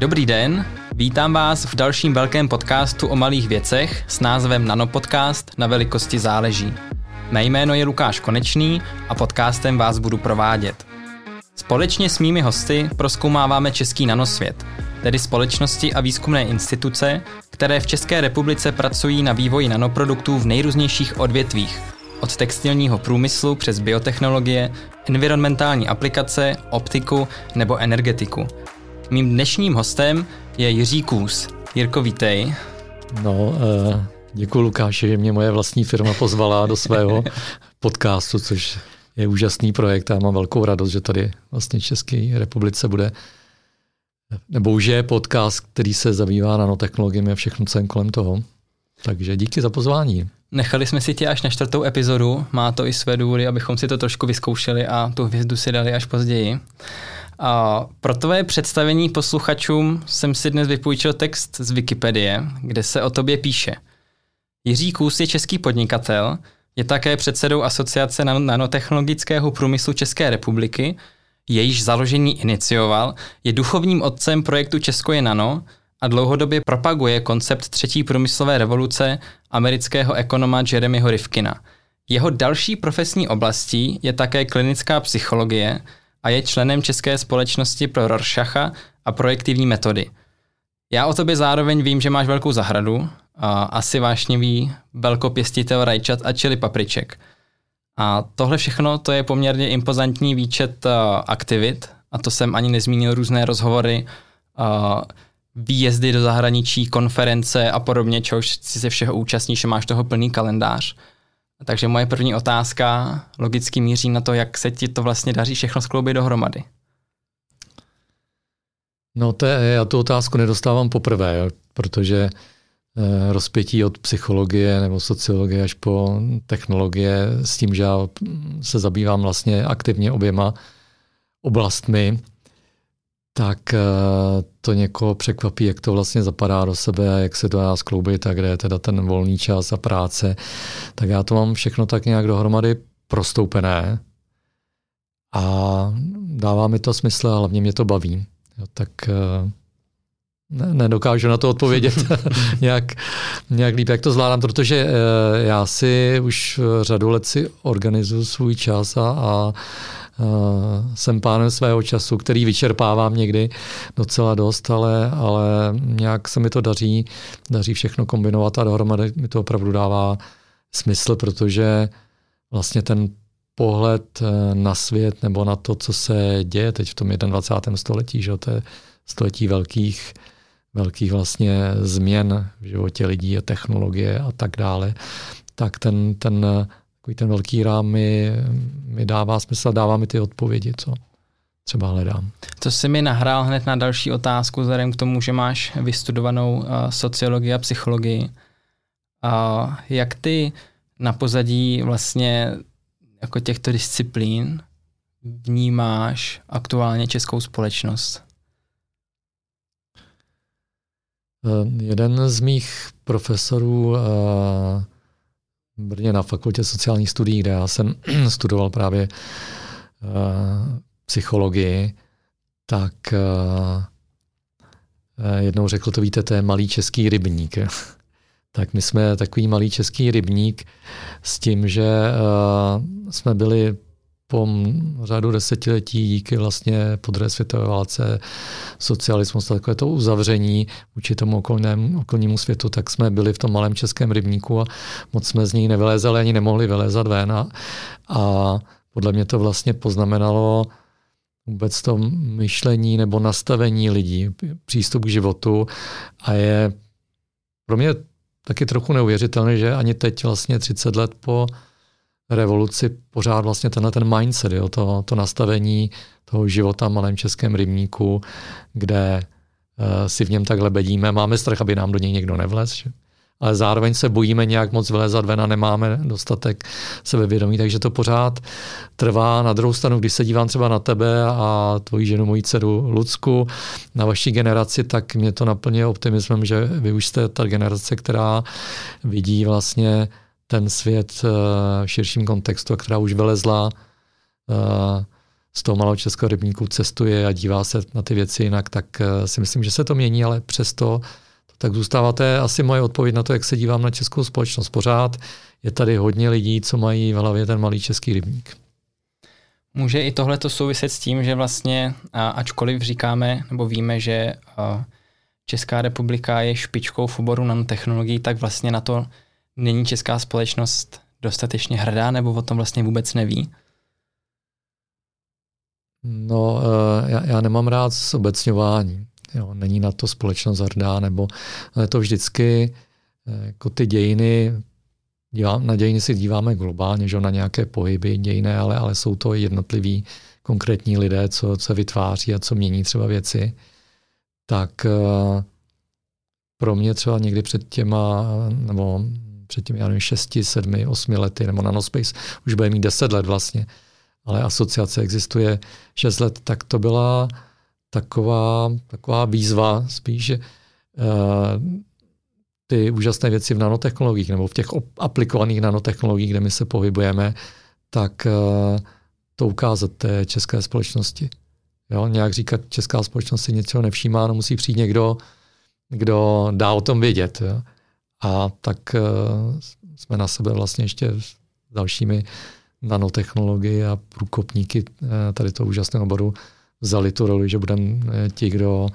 Dobrý den, vítám vás v dalším velkém podcastu o malých věcech s názvem Nanopodcast na velikosti záleží. Mé jméno je Lukáš Konečný a podcastem vás budu provádět. Společně s mými hosty proskoumáváme český nanosvět, tedy společnosti a výzkumné instituce, které v České republice pracují na vývoji nanoproduktů v nejrůznějších odvětvích, od textilního průmyslu přes biotechnologie, environmentální aplikace, optiku nebo energetiku – Mým dnešním hostem je Jiří Kůz. Jirko, vítej. No, eh, děkuji Lukáši, že mě moje vlastní firma pozvala do svého podcastu, což je úžasný projekt a mám velkou radost, že tady vlastně České republice bude nebo už je podcast, který se zabývá nanotechnologiemi a všechno, co kolem toho. Takže díky za pozvání. Nechali jsme si tě až na čtvrtou epizodu, má to i své důvody, abychom si to trošku vyzkoušeli a tu hvězdu si dali až později. A pro tvoje představení posluchačům jsem si dnes vypůjčil text z Wikipedie, kde se o tobě píše. Jiří Kůs je český podnikatel, je také předsedou Asociace nanotechnologického průmyslu České republiky, jejíž založení inicioval, je duchovním otcem projektu Česko je nano a dlouhodobě propaguje koncept třetí průmyslové revoluce amerického ekonoma Jeremyho Rifkina. Jeho další profesní oblastí je také klinická psychologie – a je členem České společnosti pro Rorschacha a projektivní metody. Já o tobě zároveň vím, že máš velkou zahradu, a asi vášnivý velkopěstitel rajčat a čili papriček. A tohle všechno to je poměrně impozantní výčet uh, aktivit, a to jsem ani nezmínil různé rozhovory, uh, výjezdy do zahraničí, konference a podobně, čehož si se všeho účastníš, máš toho plný kalendář. Takže moje první otázka logicky míří na to, jak se ti to vlastně daří všechno skloubit dohromady. No to je, já tu otázku nedostávám poprvé, jo, protože eh, rozpětí od psychologie nebo sociologie až po technologie s tím, že já se zabývám vlastně aktivně oběma oblastmi, tak eh, to někoho překvapí, jak to vlastně zapadá do sebe a jak se to dá skloubit a kde je teda ten volný čas a práce. Tak já to mám všechno tak nějak dohromady prostoupené a dává mi to smysl a hlavně mě to baví. Jo, tak eh, ne, nedokážu na to odpovědět nějak, nějak líp, jak to zvládám, protože eh, já si už řadu let si organizuju svůj čas a, a jsem pánem svého času, který vyčerpávám někdy docela dost, ale, ale nějak se mi to daří, daří všechno kombinovat a dohromady mi to opravdu dává smysl, protože vlastně ten pohled eh, na svět nebo na to, co se děje teď v tom 21. století, že to je století velkých, velkých vlastně změn v životě lidí a technologie a tak dále, tak ten, ten takový ten velký rám mi, mi dává smysl, dává mi ty odpovědi, co třeba hledám. To si mi nahrál hned na další otázku, vzhledem k tomu, že máš vystudovanou uh, sociologii a psychologii. Uh, jak ty na pozadí vlastně jako těchto disciplín vnímáš aktuálně českou společnost? Uh, jeden z mých profesorů uh, Brně na fakultě sociálních studií, kde já jsem studoval právě uh, psychologii, tak uh, jednou řekl, to víte, to je malý český rybník. tak my jsme takový malý český rybník s tím, že uh, jsme byli po řadu desetiletí díky vlastně po druhé světové válce, socialismus, takové to uzavření vůči tomu okolnému, okolnímu světu, tak jsme byli v tom malém českém rybníku a moc jsme z něj nevylézali, ani nemohli vylézat ven. A, a podle mě to vlastně poznamenalo vůbec to myšlení nebo nastavení lidí, přístup k životu a je pro mě taky trochu neuvěřitelné, že ani teď vlastně 30 let po revoluci pořád vlastně tenhle ten mindset, jo, to, to nastavení toho života v malém českém rybníku, kde uh, si v něm takhle bedíme. Máme strach, aby nám do něj někdo nevlez, že? ale zároveň se bojíme nějak moc vylezat ven a nemáme dostatek sebevědomí, takže to pořád trvá. Na druhou stranu, když se dívám třeba na tebe a tvoji ženu, moji dceru Lucku, na vaší generaci, tak mě to naplňuje optimismem, že vy už jste ta generace, která vidí vlastně ten svět eh, v širším kontextu, která už vylezla eh, z toho malého českého rybníku cestuje a dívá se na ty věci jinak, tak si myslím, že se to mění, ale přesto tak zůstává to asi moje odpověď na to, jak se dívám na českou společnost. Pořád je tady hodně lidí, co mají v hlavě ten malý český rybník. Může i tohle to souviset s tím, že vlastně, ačkoliv říkáme nebo víme, že Česká republika je špičkou v oboru nanotechnologií, tak vlastně na to není česká společnost dostatečně hrdá nebo o tom vlastně vůbec neví? No, e, já, já nemám rád zobecňování. Jo, není na to společnost hrdá, nebo je to vždycky e, jako ty dějiny, dívám, na dějiny si díváme globálně, že na nějaké pohyby dějiny, ale, ale jsou to jednotliví konkrétní lidé, co se vytváří a co mění třeba věci. Tak e, pro mě třeba někdy před těma, nebo před těmi, já nevím, 6, 7, 8 lety, nebo Nanospace už bude mít 10 let vlastně, ale asociace existuje 6 let, tak to byla taková, taková výzva spíš, že uh, ty úžasné věci v nanotechnologiích nebo v těch aplikovaných nanotechnologiích, kde my se pohybujeme, tak uh, to ukázat té české společnosti. Jo, nějak říkat, česká společnost si něco nevšímá, no musí přijít někdo, kdo dá o tom vědět. Jo. A tak uh, jsme na sebe vlastně ještě s dalšími nanotechnologie a průkopníky uh, tady toho úžasného oboru vzali tu roli, že budeme uh, ti, kdo,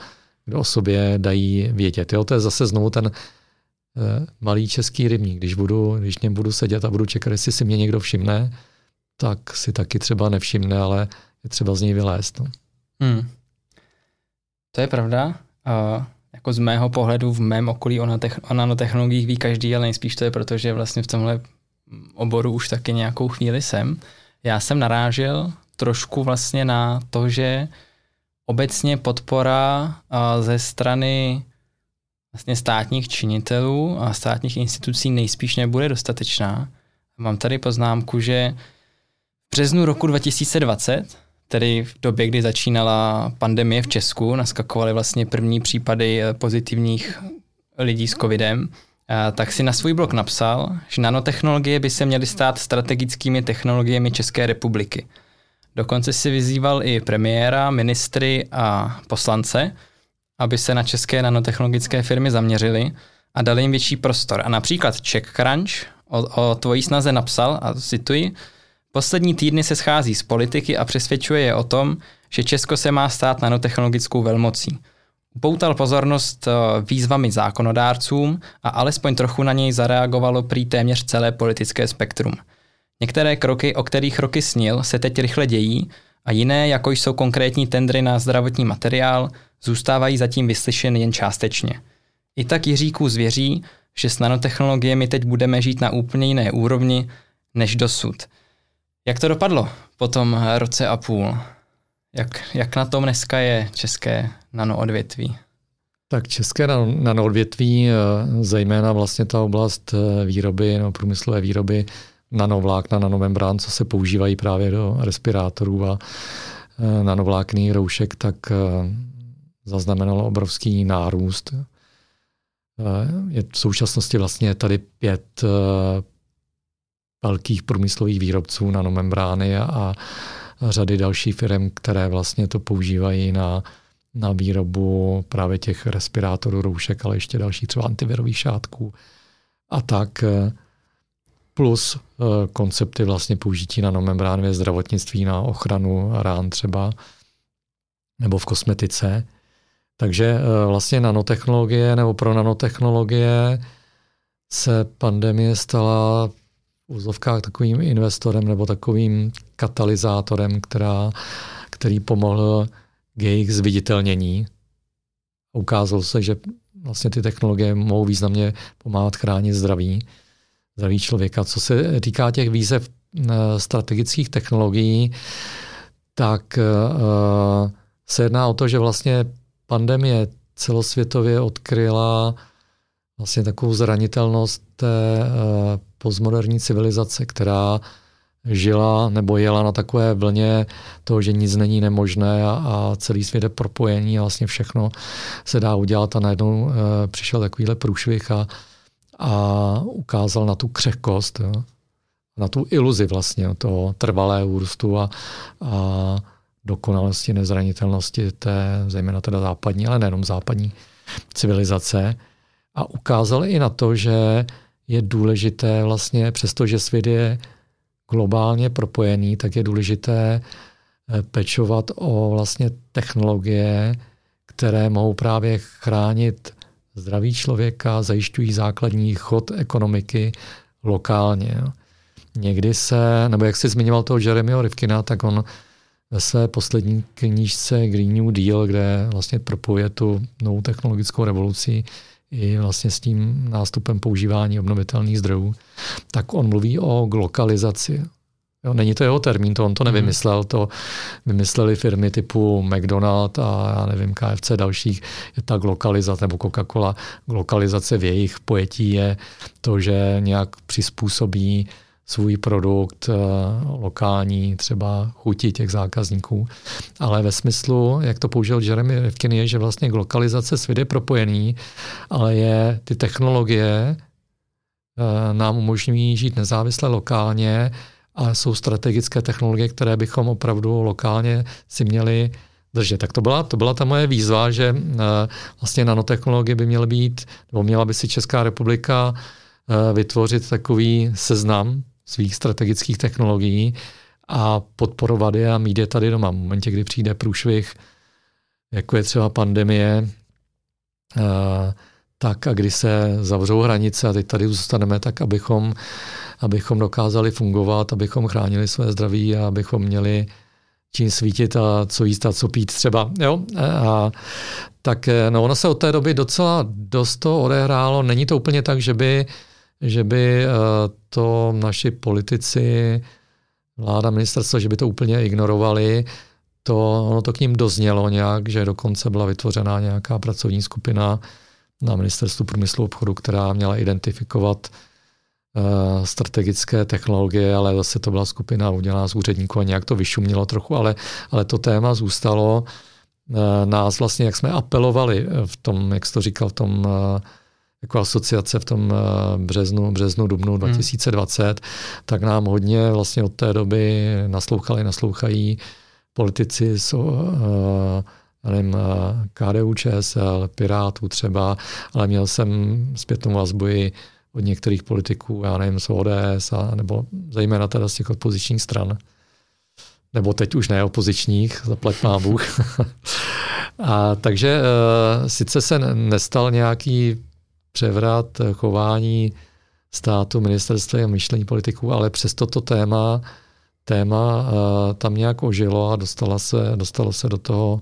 kdo o sobě dají vědět. Jo, to je zase znovu ten malý český rybník. Když, budu, když něm budu sedět a budu čekat, jestli si mě někdo všimne, tak si taky třeba nevšimne, ale je třeba z něj vylézt. No. Hmm. To je pravda. Jako z mého pohledu v mém okolí o, nanotech, o nanotechnologiích ví každý, ale nejspíš to je proto, že vlastně v tomhle oboru už taky nějakou chvíli jsem. Já jsem narážel trošku vlastně na to, že obecně podpora ze strany vlastně státních činitelů a státních institucí nejspíš nebude dostatečná. Mám tady poznámku, že v březnu roku 2020 tedy v době, kdy začínala pandemie v Česku, naskakovaly vlastně první případy eh, pozitivních lidí s covidem, eh, tak si na svůj blog napsal, že nanotechnologie by se měly stát strategickými technologiemi České republiky. Dokonce si vyzýval i premiéra, ministry a poslance, aby se na české nanotechnologické firmy zaměřili a dali jim větší prostor. A například CheckCrunch o, o tvojí snaze napsal, a cituji, Poslední týdny se schází z politiky a přesvědčuje je o tom, že Česko se má stát nanotechnologickou velmocí. Upoutal pozornost eh, výzvami zákonodárcům a alespoň trochu na něj zareagovalo prý téměř celé politické spektrum. Některé kroky, o kterých roky snil, se teď rychle dějí a jiné, jako jsou konkrétní tendry na zdravotní materiál, zůstávají zatím vyslyšen jen částečně. I tak Jiříků zvěří, že s nanotechnologiemi teď budeme žít na úplně jiné úrovni než dosud – jak to dopadlo po tom roce a půl? Jak, jak na tom dneska je české nanoodvětví? Tak české nanoodvětví, eh, zejména vlastně ta oblast eh, výroby nebo průmyslové výroby nanovlákna, nanomembrán, co se používají právě do respirátorů a eh, nanovlákných roušek, tak zaznamenalo obrovský nárůst. Je v současnosti vlastně tady pět velkých průmyslových výrobců nanomembrány a, a řady dalších firm, které vlastně to používají na, na výrobu právě těch respirátorů, roušek, ale ještě dalších třeba antivirových šátků. A tak eh, plus eh, koncepty vlastně použití nanomembrány ve zdravotnictví na ochranu rán třeba, nebo v kosmetice. Takže eh, vlastně nanotechnologie nebo pro nanotechnologie se pandemie stala úzovkách takovým investorem nebo takovým katalyzátorem, která, který pomohl k jejich zviditelnění. Ukázalo se, že vlastně ty technologie mohou významně pomáhat chránit zdraví, zdraví člověka. Co se týká těch výzev eh, strategických technologií, tak uh, se jedná o to, že vlastně pandemie celosvětově odkryla vlastně takovou zranitelnost té uh, postmoderní civilizace, která žila nebo jela na takové vlně toho, že nic není nemožné a, a celý svět je propojení a vlastně všechno se dá udělat a najednou e, přišel takovýhle průšvih a, a ukázal na tu křehkost, jo, na tu iluzi vlastně toho trvalého růstu a, a dokonalosti, nezranitelnosti té, zejména teda západní, ale nejenom západní civilizace. A ukázal i na to, že je důležité vlastně, přestože svět je globálně propojený, tak je důležité eh, pečovat o vlastně technologie, které mohou právě chránit zdraví člověka, zajišťují základní chod ekonomiky lokálně. Někdy se, nebo jak jsi zmiňoval toho Jeremyho Rivkina, tak on ve své poslední knížce Green New Deal, kde vlastně propojuje tu novou technologickou revoluci i vlastně s tím nástupem používání obnovitelných zdrojů, tak on mluví o glokalizaci. Jo, není to jeho termín, to on to nevymyslel, to vymysleli firmy typu McDonald a já nevím, KFC dalších. Je ta glokalizace nebo Coca-Cola, glokalizace v jejich pojetí je to, že nějak přizpůsobí svůj produkt eh, lokální třeba chuti těch zákazníků. Ale ve smyslu, jak to použil Jeremy Rifkin, je, že vlastně lokalizace svět je propojený, ale je ty technologie eh, nám umožňují žít nezávisle lokálně a jsou strategické technologie, které bychom opravdu lokálně si měli držet. Tak to byla, to byla ta moje výzva, že eh, vlastně nanotechnologie by měly být, nebo měla by si Česká republika vytvořit takový seznam svých strategických technologií a podporovat je a mít je tady doma. V momentě, kdy přijde průšvih, jako je třeba pandemie, eh, tak a kdy se zavřou hranice a teď tady zůstaneme, tak abychom, abychom dokázali fungovat, abychom chránili své zdraví a abychom měli čím svítit a co jíst a co pít třeba. Jo? A, tak eh, no, ono se od té doby docela dost to odehrálo. Není to úplně tak, že by že by eh, to naši politici, vláda, ministerstva, že by to úplně ignorovali. To, ono to k ním doznělo nějak, že dokonce byla vytvořena nějaká pracovní skupina na ministerstvu průmyslu a obchodu, která měla identifikovat uh, strategické technologie, ale zase to byla skupina udělaná z úředníků a nějak to vyšumělo trochu, ale, ale to téma zůstalo. Uh, nás vlastně, jak jsme apelovali v tom, jak jsi to říkal, v tom uh, jako asociace v tom eh, březnu, březnu, dubnu 2020, hmm. tak nám hodně vlastně od té doby naslouchali, naslouchají politici z uh, nevím, eh, KDU, ČSL, Pirátů třeba, ale měl jsem zpětnou vazbu i od některých politiků, já nevím, z ODS, a, nebo zejména teda z těch opozičních stran. Nebo teď už ne opozičních, zaplať má Bůh. a takže uh, sice se nestal nějaký převrat chování státu, ministerstva a myšlení politiků, ale přesto to téma, téma uh, tam nějak ožilo a dostala se, dostalo se do toho,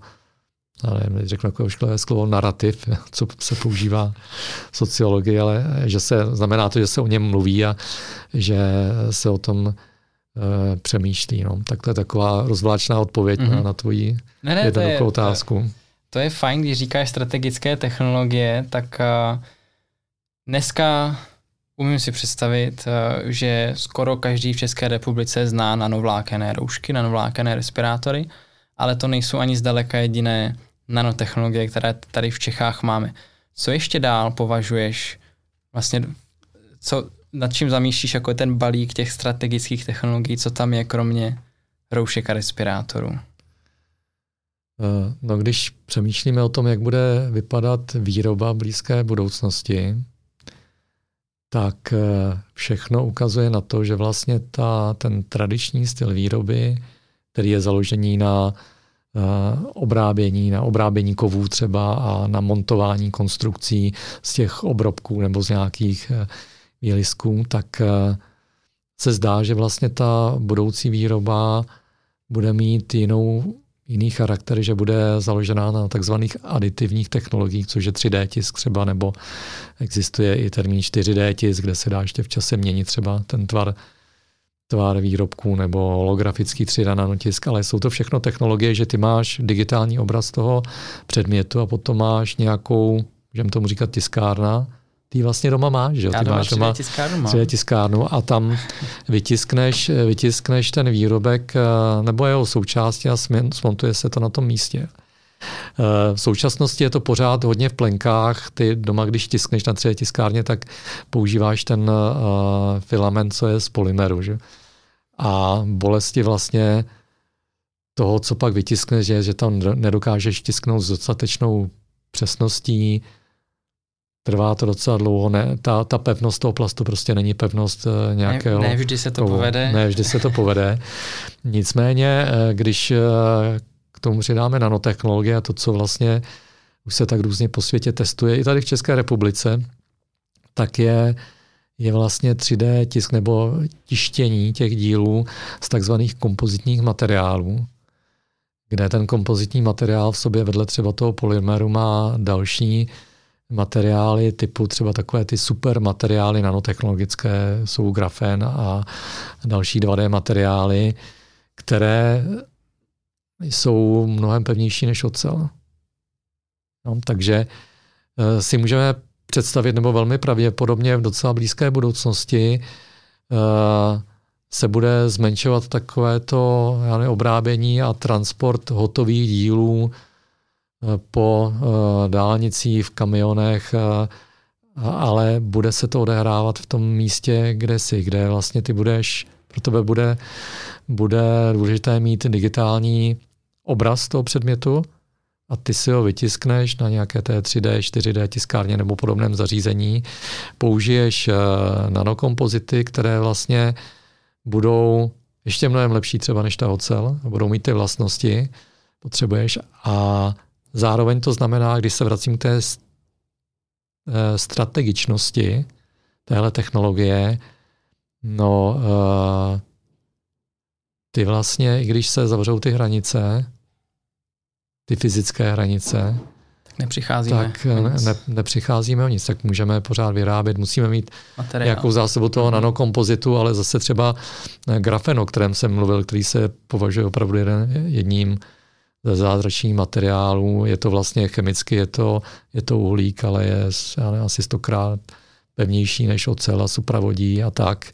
ale nevím, řeknu jako ošklivé slovo narrativ, co se používá v sociologii, ale že se, znamená to, že se o něm mluví a že se o tom uh, přemýšlí. No. Tak to je taková rozvláčná odpověď mm-hmm. na, na tvoji ne, ne, jednoduchou otázku. To je, to je fajn, když říkáš strategické technologie, tak uh, Dneska umím si představit, eh, že skoro každý v České republice zná nanovlákené roušky, nanovlákené respirátory, ale to nejsou ani zdaleka jediné nanotechnologie, které tady v Čechách máme. Co ještě dál považuješ, vlastně, co, nad čím zamýšlíš jako ten balík těch strategických technologií, co tam je kromě roušek a respirátorů? Eh, no, když přemýšlíme o tom, jak bude vypadat výroba blízké budoucnosti, tak eh, všechno ukazuje na to, že vlastně ta, ten tradiční styl výroby, který je založený na eh, obrábění, na obrábění kovů třeba a na montování konstrukcí z těch obrobků nebo z nějakých eh, výlisků, tak se zdá, že vlastně ta budoucí výroba bude mít jinou jiný charakter, že bude založená na takzvaných aditivních technologiích, což je 3D tisk třeba, nebo existuje i termín 4D tisk, kde se dá ještě v čase měnit třeba ten tvar, tvar výrobků nebo holografický 3D nanotisk, ale jsou to všechno technologie, že ty máš digitální obraz toho předmětu a potom máš nějakou, můžeme tomu říkat tiskárna, ty vlastně doma máš, že jo? Ty máš doma tiskárnu, 3D tiskárnu a tam vytiskneš, vytiskneš ten výrobek eh, nebo jeho součástí a smontuje se to na tom místě. Eh, v současnosti je to pořád hodně v plenkách. Ty doma, když tiskneš na 3D tiskárně, tak používáš ten uh, filament, co je z polymeru. Že? A bolesti vlastně toho, co pak vytiskne, že, že tam nedokážeš tisknout s dostatečnou přesností, trvá to docela dlouho. Ne, ta, ta pevnost toho plastu prostě není pevnost eh, nějakého... Ne, ne vždy se to toho, povede. Ne vždy se to povede. Nicméně, eh, když eh, k tomu přidáme nanotechnologie a to, co vlastně už se tak různě po světě testuje, i tady v České republice, tak je, je vlastně 3D tisk nebo tištění těch dílů z takzvaných kompozitních materiálů, kde ten kompozitní materiál v sobě vedle třeba toho polymeru má další materiály typu třeba takové ty super materiály nanotechnologické, jsou grafen a další 2D materiály, které jsou mnohem pevnější než ocel. No, takže eh, si můžeme představit, nebo velmi pravděpodobně v docela blízké budoucnosti uh, se bude zmenšovat takovéto obrábění a transport hotových dílů po uh, dálnicích, v kamionech, uh, ale bude se to odehrávat v tom místě, kde jsi, kde vlastně ty budeš, pro tebe bude, bude důležité mít digitální obraz toho předmětu, a ty si ho vytiskneš na nějaké té 3D, 4D tiskárně nebo podobném zařízení, použiješ eh, nanokompozity, které vlastně budou ještě mnohem lepší třeba než ta ocel, budou mít ty vlastnosti, potřebuješ a zároveň to znamená, když se vracím k té eh, strategičnosti téhle technologie, no eh, ty vlastně, i když se zavřou ty hranice, ty fyzické hranice, tak nepřicházíme tak nic. Ne, nepřicházíme o nic, tak můžeme pořád vyrábět, musíme mít Materiál. nějakou zásobu toho mm nanokompozitu, ale zase třeba eh, grafen, o kterém jsem mluvil, který se považuje opravdu jeden, jedním ze zázračných materiálů. Je to vlastně chemicky, je to, je to uhlík, ale je nevím, asi stokrát pevnější než ocel a supravodí a tak.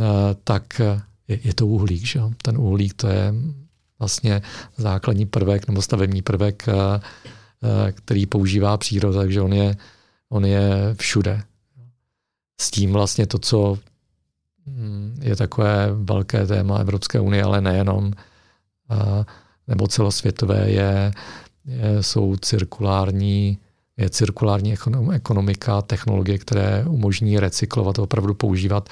Eh, tak je, je to uhlík, že? Ten uhlík to je vlastně základní prvek nebo stavební prvek, eh, eh, který používá příroda, takže on je, on je všude. S tím vlastně to, co hm, je takové velké téma Evropské unie, ale nejenom, nebo celosvětové, je, je jsou cirkulární je cirkulární ekonomika, technologie, které umožní recyklovat, opravdu používat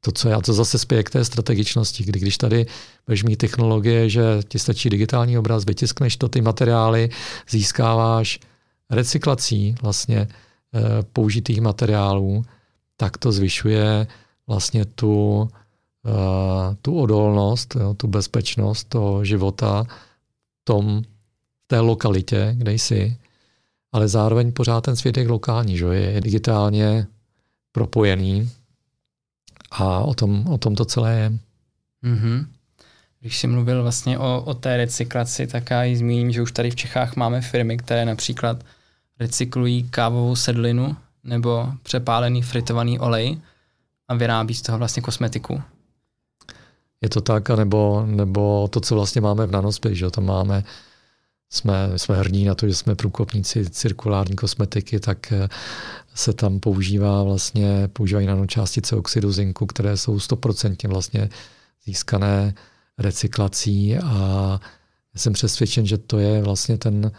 to, co já, to zase spěje k té strategičnosti, kdy když tady budeš mít technologie, že ti stačí digitální obraz, vytiskneš to, ty materiály, získáváš recyklací vlastně e, použitých materiálů, tak to zvyšuje vlastně tu, e, tu odolnost, tu bezpečnost toho života tom, v té lokalitě, kde jsi, ale zároveň pořád ten svět je lokální, že je digitálně propojený, a o tom, o tom to celé je. Mm-hmm. Když jsi mluvil vlastně o, o té recyklaci, tak já ji zmíním, že už tady v Čechách máme firmy, které například recyklují kávovou sedlinu nebo přepálený fritovaný olej a vyrábí z toho vlastně kosmetiku. Je to tak, nebo, nebo to, co vlastně máme v Nanospace, že tam máme jsme, jsme hrdí na to, že jsme průkopníci cirkulární kosmetiky, tak eh, se tam používá vlastně, používají nanočástice oxidu zinku, které jsou 100% vlastně získané recyklací a jsem přesvědčen, že to je vlastně ten,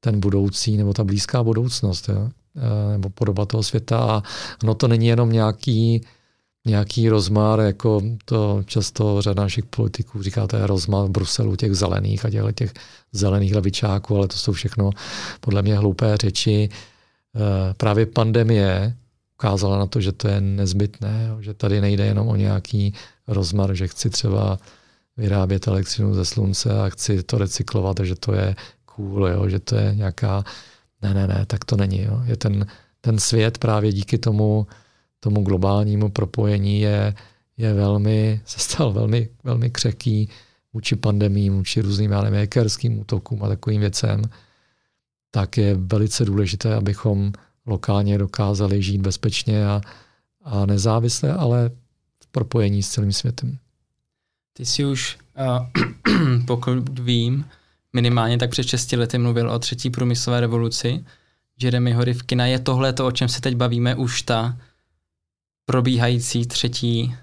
ten budoucí nebo ta blízká budoucnost, jo? Eh, nebo podoba toho světa a no to není jenom nějaký nějaký rozmar, jako to často řada našich politiků říká, to je rozmar v Bruselu těch zelených a těchto těch zelených levičáků, ale to jsou všechno podle mě hloupé řeči. Eh, právě pandemie ukázala na to, že to je nezbytné, že tady nejde jenom o nějaký rozmar, že chci třeba vyrábět elektřinu ze slunce a chci to recyklovat, že to je cool, jo, že to je nějaká... Ne, ne, ne, tak to není. Jo. Je ten, ten svět právě díky tomu, tomu globálnímu propojení je, je velmi, se stal velmi, velmi křeký vůči pandemím, vůči různým já hackerským útokům a takovým věcem, tak je velice důležité, abychom lokálně dokázali žít bezpečně a, a nezávisle, ale v propojení s celým světem. Ty jsi už, uh, pokud vím, minimálně tak před 6 lety mluvil o třetí průmyslové revoluci. Jeremy Horivkina, je tohle to, o čem se teď bavíme, už ta probíhající třetí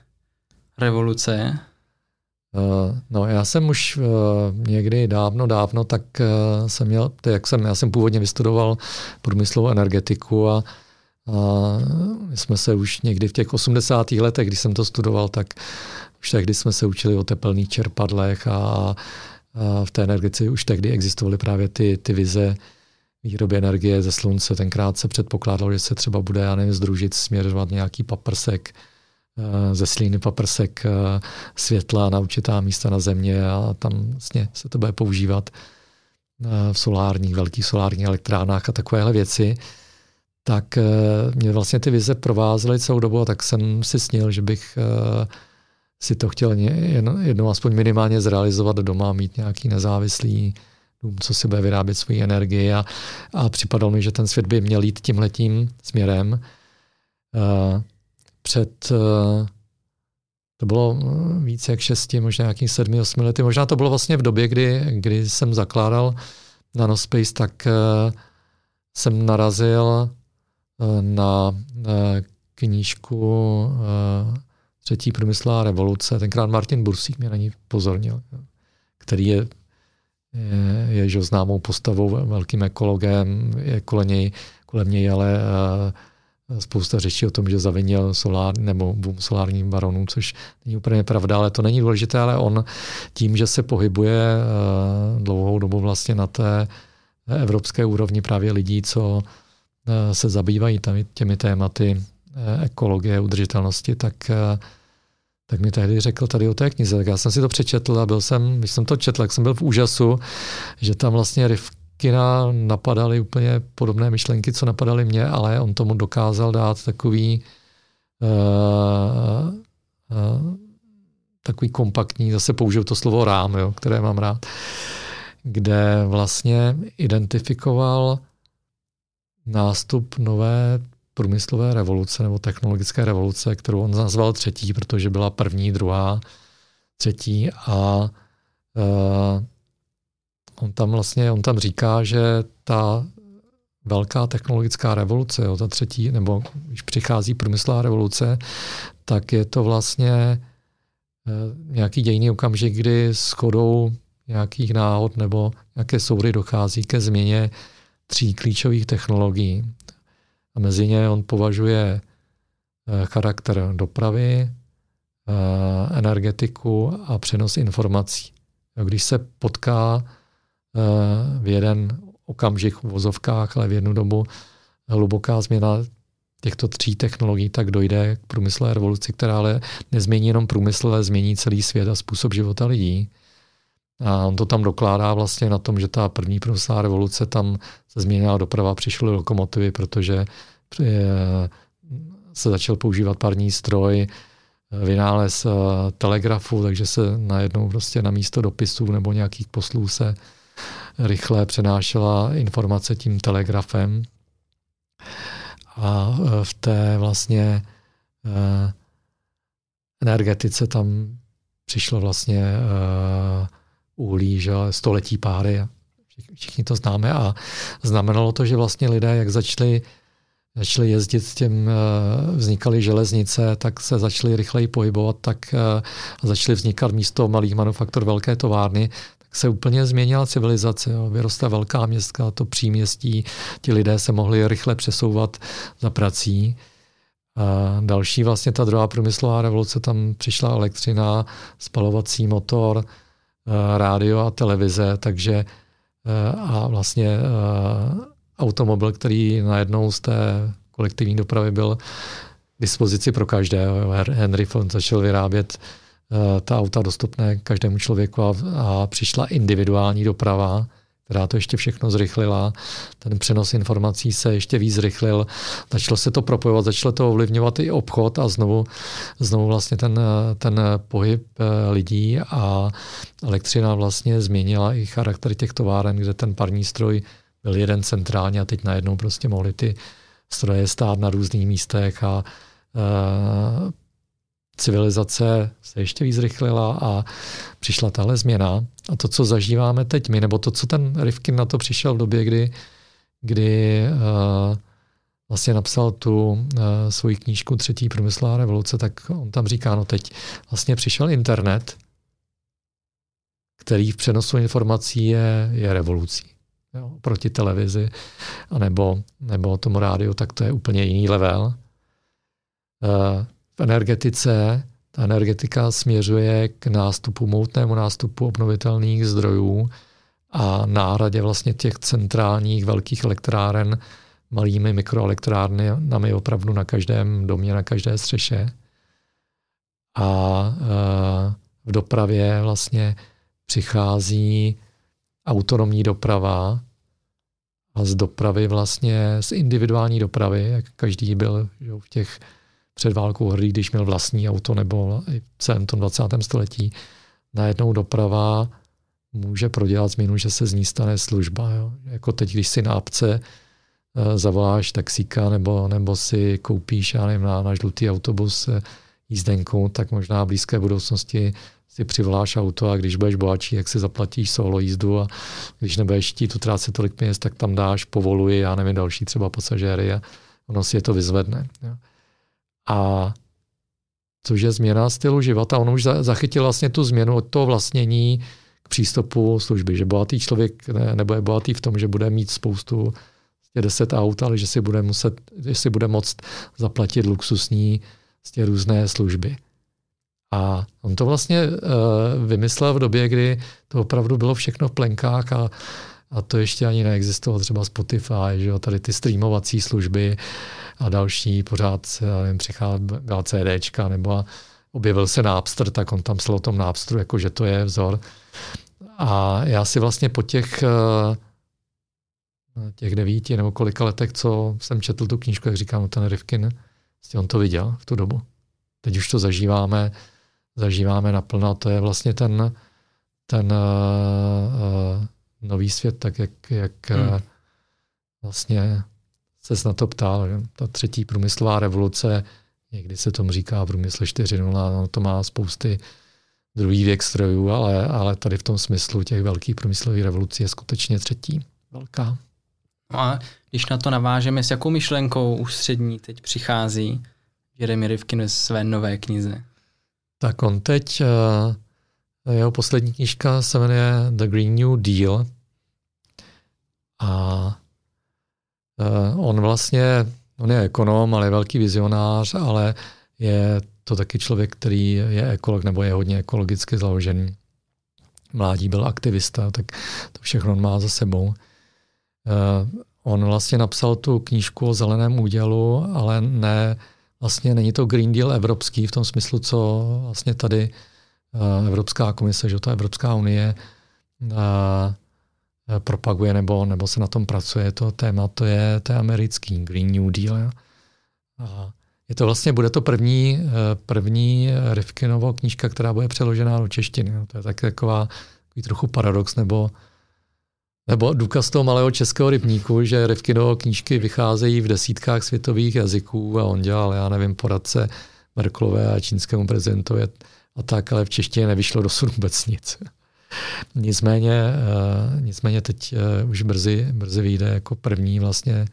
revoluce? No já jsem už někdy dávno, dávno, tak jsem měl, jak jsem, já jsem původně vystudoval průmyslovou energetiku a, a my jsme se už někdy v těch 80. letech, když jsem to studoval, tak už tehdy jsme se učili o tepelných čerpadlech a, a v té energetice už tehdy existovaly právě ty, ty vize výroby energie ze slunce. Tenkrát se předpokládalo, že se třeba bude, já nevím, združit, směrovat nějaký paprsek, eh, ze slíny paprsek eh, světla na určitá místa na země a tam vlastně se to bude používat eh, v solárních, velkých solárních elektrárnách a takovéhle věci, tak mě vlastně ty vize provázely celou dobu a tak jsem si snil, že bych si to chtěl jednou aspoň minimálně zrealizovat doma, mít nějaký nezávislý co si bude vyrábět svoji energii a, a připadalo mi, že ten svět by měl jít tímhletím směrem. Uh, před uh, to bylo více jak šesti, možná nějakých sedmi, osmi lety. Možná to bylo vlastně v době, kdy, kdy jsem zakládal Nanospace, tak uh, jsem narazil uh, na uh, knížku uh, Třetí průmyslová revoluce. Tenkrát Martin Bursík mě na ní pozornil, který je, je, je že známou postavou, velkým ekologem, je kolem něj, kolem něj ale uh, spousta řečí o tom, že zavinil solár, nebo boom solárním baronů, což není úplně pravda, ale to není důležité, ale on tím, že se pohybuje uh, dlouhou dobu vlastně na té evropské úrovni právě lidí, co uh, se zabývají těmi tématy ekologie, udržitelnosti, tak tak mi tehdy řekl tady o té knize. Tak já jsem si to přečetl a byl jsem, když jsem to četl, tak jsem byl v úžasu, že tam vlastně Rivkina napadaly úplně podobné myšlenky, co napadaly mě, ale on tomu dokázal dát takový uh, uh, takový kompaktní, zase použiju to slovo rám, jo, které mám rád, kde vlastně identifikoval nástup nové průmyslové revoluce nebo technologické revoluce, kterou on nazval třetí, protože byla první, druhá, třetí a uh, on tam vlastně, on tam říká, že ta velká technologická revoluce, jo, ta třetí, nebo když přichází průmyslová revoluce, tak je to vlastně uh, nějaký dějný okamžik, kdy s chodou nějakých náhod nebo nějaké soury dochází ke změně tří klíčových technologií. A mezi ně on považuje eh, charakter dopravy, eh, energetiku a přenos informací. Když se potká eh, v jeden okamžik v vozovkách, ale v jednu dobu hluboká změna těchto tří technologií, tak dojde k průmyslové revoluci, která ale nezmění jenom průmysl, ale změní celý svět a způsob života lidí. A on to tam dokládá vlastně na tom, že ta první průmyslová revoluce tam se změnila doprava, přišly lokomotivy, protože eh, se začal používat parní stroj, vynález eh, telegrafu, takže se najednou prostě na místo dopisů nebo nějakých poslů se rychle přenášela informace tím telegrafem. A eh, v té vlastně energetice tam přišlo vlastně uhlí, že století páry. Všichni to známe a znamenalo to, že vlastně lidé, jak začali začali jezdit s tím, eh, vznikaly železnice, tak se začali rychleji pohybovat, tak eh, začaly vznikat místo malých manufaktur velké továrny, tak se úplně změnila civilizace. Jo. Vyrostla velká městka, to příměstí, ti lidé se mohli rychle přesouvat za prací. A další vlastně ta druhá průmyslová revoluce, tam přišla elektřina, spalovací motor, rádio a televize, takže eh, a vlastně eh, automobil, který najednou z té kolektivní dopravy byl k dispozici pro každého. Henry Ford začal vyrábět ta auta dostupné každému člověku a, a přišla individuální doprava, která to ještě všechno zrychlila. Ten přenos informací se ještě víc zrychlil. Začalo se to propojovat, začalo to ovlivňovat i obchod a znovu, znovu vlastně ten, ten pohyb eh, lidí a elektřina vlastně změnila i charakter těch továren, kde ten parní stroj byl jeden centrálně a teď najednou prostě mohly ty stroje stát na různých místech a uh, civilizace se ještě víc zrychlila a přišla tahle změna. A to, co zažíváme teď my, nebo to, co ten Rivkin na to přišel v době, kdy, kdy uh, vlastně napsal tu uh, svoji knížku Třetí průmyslová revoluce, tak on tam říká, no teď vlastně přišel internet který v přenosu informací je, je revolucí. Jo, proti televizi a nebo, tomu rádiu, tak to je úplně jiný level. Eh, v energetice ta energetika směřuje k nástupu, moutnému nástupu obnovitelných zdrojů a náhradě vlastně těch centrálních velkých elektráren malými mikroelektrárnami opravdu na každém domě, na každé střeše. A eh, v dopravě vlastně přichází autonomní doprava a z dopravy vlastně, z individuální dopravy, jak každý byl že v těch před válkou hrdý, když měl vlastní auto nebo v celém tom 20. století, najednou doprava může prodělat změnu, že se z ní stane služba. Jo. Jako teď, když si na apce uh, zavoláš taxíka nebo, nebo si koupíš já nevím, na, na žlutý autobus uh, jízdenku, tak možná v blízké budoucnosti si přivoláš auto a když budeš bohatší, jak si zaplatíš solo jízdu a když nebudeš chtít utrácet tolik peněz, tak tam dáš, povoluji, já nevím, další třeba pasažéry a ono si je to vyzvedne. Jo. A což je změna stylu života. On už zachytil vlastně tu změnu od toho vlastnění k přístupu služby, že bohatý člověk ne, nebude bohatý v tom, že bude mít spoustu 10 aut, ale že si bude muset, že si bude moct zaplatit luxusní těch různé služby. A on to vlastně uh, vymyslel v době, kdy to opravdu bylo všechno v plenkách a, a to ještě ani neexistovalo třeba Spotify, že jo, tady ty streamovací služby a další, pořád nevím, přicházela CDčka nebo objevil se Napster, tak on tam o tom Napsteru, jako že to je vzor. A já si vlastně po těch uh, těch devíti nebo kolika letech, co jsem četl tu knížku, jak říkám, ten Rivkin, vlastně on to viděl v tu dobu. Teď už to zažíváme zažíváme naplno. To je vlastně ten, ten uh, nový svět, tak jak, jak hmm. uh, vlastně se na to ptal. Že? Ta třetí průmyslová revoluce, někdy se tomu říká průmysl 4.0, no to má spousty druhý věk strojů, ale, ale tady v tom smyslu těch velkých průmyslových revolucí je skutečně třetí velká. No a když na to navážeme, s jakou myšlenkou ústřední teď přichází Jeremy Rivkin ve své nové knize? Tak on teď, eh, jeho poslední knižka se jmenuje The Green New Deal a on vlastně, on je ekonom, ale je velký vizionář, ale je to taky člověk, který je ekolog nebo je hodně ekologicky založený. Mládí byl aktivista, tak to všechno on má za sebou. Eh, on vlastně napsal tu knížku o zeleném údělu, ale ne vlastně není to Green Deal evropský v tom smyslu, co vlastně tady eh, Evropská komise, že ta Evropská unie eh, propaguje nebo, nebo se na tom pracuje. To téma to je, to je americký Green New Deal. A je to vlastně, bude to první, eh, první Rivkinovo knížka, která bude přeložená do češtiny. To je tak taková, takový trochu paradox nebo nebo důkaz toho malého českého rybníku, že Rivkinovo knížky vycházejí v desítkách světových jazyků a on dělal, já nevím, poradce Merklové a čínskému prezidentovi a tak, ale v češtině nevyšlo dosud vůbec nic. Nicméně, uh, nicméně teď uh, už brzy, brzy vyjde jako první vlastně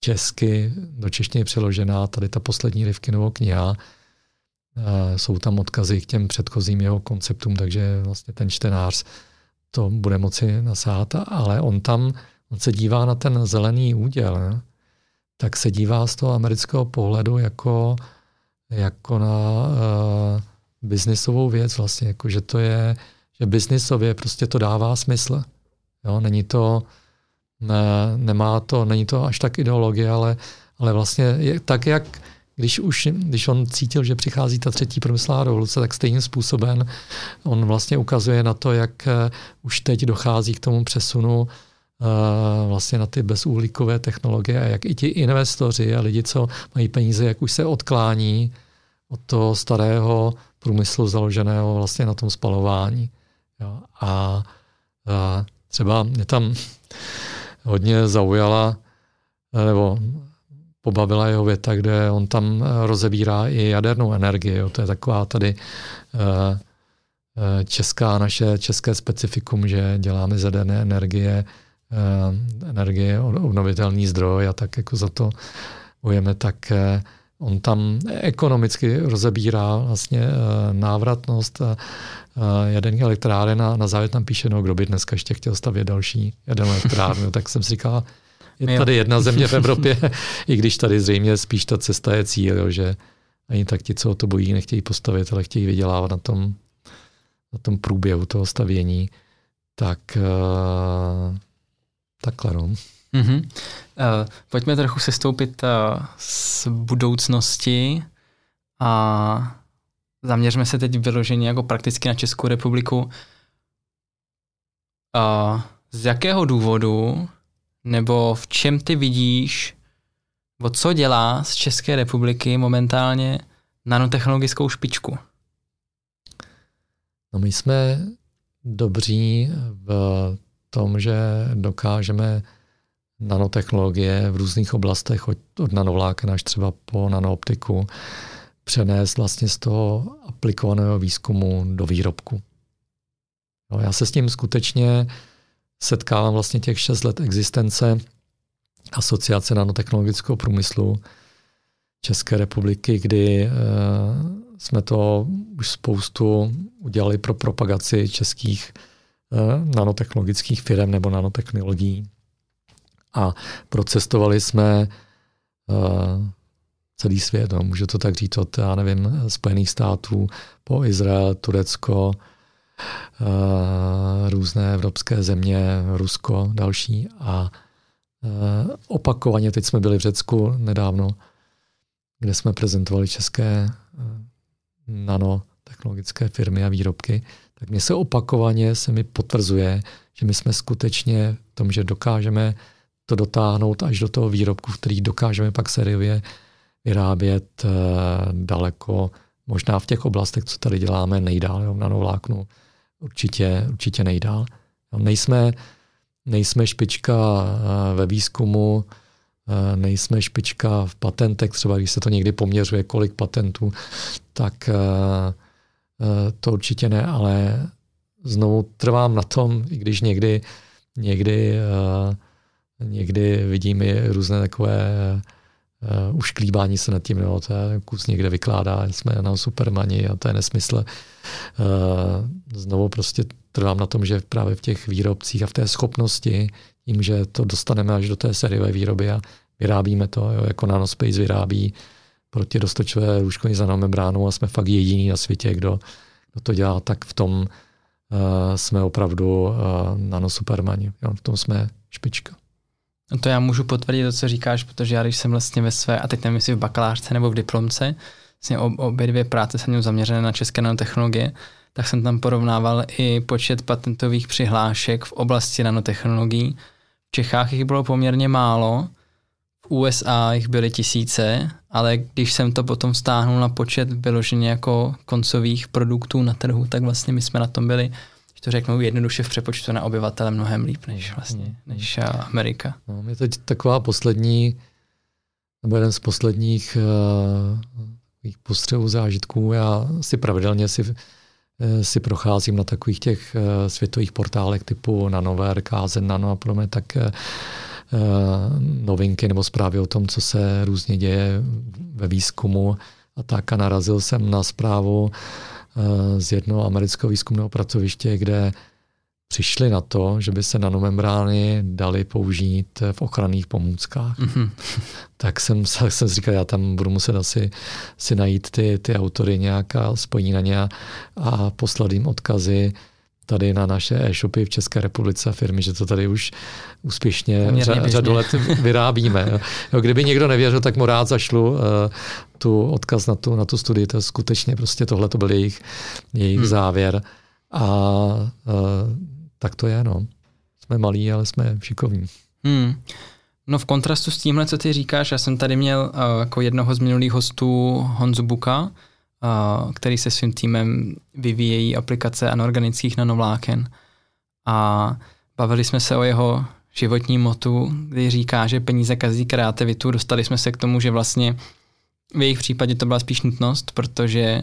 česky do češtiny přeložená tady ta poslední Rivkinovo kniha. Uh, jsou tam odkazy k těm předchozím jeho konceptům, takže vlastně ten čtenář to bude moci nasát, ale on tam, on se dívá na ten zelený úděl, ne? tak se dívá z toho amerického pohledu jako, jako na uh, biznisovou věc vlastně, jako že to je, že biznisově prostě to dává smysl. Jo? Není to, ne, nemá to, není to až tak ideologie, ale, ale vlastně je, tak, jak když už, když on cítil, že přichází ta třetí průmyslová revoluce, tak stejným způsobem on vlastně ukazuje na to, jak eh, už teď dochází k tomu přesunu uh, vlastně na ty bezuhlíkové technologie a jak i ti investoři a lidi, co mají peníze, jak už se odklání od toho starého průmyslu založeného vlastně na tom spalování. Jo. A, a třeba mě tam hodně zaujala, nebo pobavila jeho věta, kde on tam eh, rozebírá i jadernou energii. Jo. To je taková tady uh, česká, naše české specifikum, že děláme z jaderné energie energie obnovitelný zdroj a tak jako za to bojeme, tak On tam ekonomicky rozebírá vlastně návratnost jaderných elektráren a na závěr tam píše, no kdo by dneska ještě chtěl stavět další jadernou elektrárnu, tak jsem si říkal, je tady jedna země v Evropě, i když tady zřejmě spíš ta cesta je cíl, jo, že ani tak ti, co to bojí, nechtějí postavit, ale chtějí vydělávat na tom, na tom průběhu toho stavění, tak uh, takhle no. Mm-hmm. Uh, pojďme trochu sestoupit uh, z budoucnosti a zaměřme se teď vyloženě jako prakticky na Českou republiku. Uh, z jakého důvodu nebo v čem ty vidíš, o co dělá z České republiky momentálně nanotechnologickou špičku? No my jsme dobří v tom, že dokážeme nanotechnologie v různých oblastech, od, nanovláken až třeba po nanooptiku, přenést vlastně z toho aplikovaného výzkumu do výrobku. No, já se s tím skutečně setkávám vlastně těch 6 let existence Asociace nanotechnologického průmyslu České republiky, kdy e, jsme to už spoustu udělali pro propagaci českých e, nanotechnologických firm nebo nanotechnologií. A procestovali jsme e, celý svět, no, můžu to tak říct, od, já nevím, Spojených států po Izrael, Turecko, Eh, různé evropské země, Rusko, další. A eh, opakovaně, teď jsme byli v Řecku nedávno, kde jsme prezentovali české eh, nanotechnologické firmy a výrobky, tak mně se opakovaně se mi potvrzuje, že my jsme skutečně v tom, že dokážeme to dotáhnout až do toho výrobku, který dokážeme pak sériově vyrábět daleko, možná v těch oblastech, co tady děláme, nejdál, nanovláknu, určitě, určitě nejdál. Nejsme, nejsme špička eh, ve výzkumu, eh, nejsme špička v patentech, třeba když se to někdy poměřuje, kolik patentů, tak eh, to určitě ne, ale znovu trvám na tom, i když někdy, někdy, někdy vidím i různé takové uh, ušklíbání se nad tím, no, to kus někde vykládá, jsme na Supermani a to je nesmysl. Uh, znovu prostě trvám na tom, že právě v těch výrobcích a v té schopnosti, tím, že to dostaneme až do té sériové výroby a vyrábíme to, jo, jako Nanospace vyrábí proti roztočové růžkový za nanomembránu a jsme fakt jediný na světě, kdo, kdo to dělá, tak v tom uh, jsme opravdu uh, nanosupermani. Jo, v tom jsme špička. No to já můžu potvrdit to, co říkáš, protože já když jsem vlastně ve své, a teď nevím, jestli v bakalářce nebo v diplomce, vlastně ob, obě dvě práce jsem měl zaměřené na české nanotechnologie, tak jsem tam porovnával i počet patentových přihlášek v oblasti nanotechnologií. V Čechách jich bylo poměrně málo, v USA jich byly tisíce, ale když jsem to potom stáhnul na počet vyloženě jako koncových produktů na trhu, tak vlastně my jsme na tom byli to řeknu jednoduše v přepočtu na obyvatele mnohem líp než vlastně, hmm. než Amerika. No, je teď taková poslední, nebo jeden z posledních uh, postřehů zážitků. Já si pravidelně si, uh, si procházím na takových těch uh, světových portálech typu Nanover, Kázen, Nano a podobně, tak uh, novinky nebo zprávy o tom, co se různě děje ve výzkumu a tak. A narazil jsem na zprávu Eh, z jednoho amerického výzkumného pracoviště, kde přišli na to, že by se nanomembrány daly použít v ochranných pomůckách. Mm-hmm. Tak jsem, jsem si říkal, já tam budu muset asi si najít ty, ty autory nějaká spojení na ně a poslat jim odkazy tady na naše e-shopy v České republice a firmy, že to tady už úspěšně řadu let vyrábíme. Jo, kdyby někdo nevěřil, tak mu rád zašlu uh, tu odkaz na tu, na tu studii. To skutečně prostě tohle to byl jejich, jejich hmm. závěr. A uh, tak to je, no. Jsme malí, ale jsme šikovní. Hmm. No v kontrastu s tímhle, co ty říkáš, já jsem tady měl uh, jako jednoho z minulých hostů Honzu Buka, který se svým týmem vyvíjejí aplikace anorganických nanovláken. A bavili jsme se o jeho životní motu, kdy říká, že peníze kazí kreativitu. Dostali jsme se k tomu, že vlastně v jejich případě to byla spíš nutnost, protože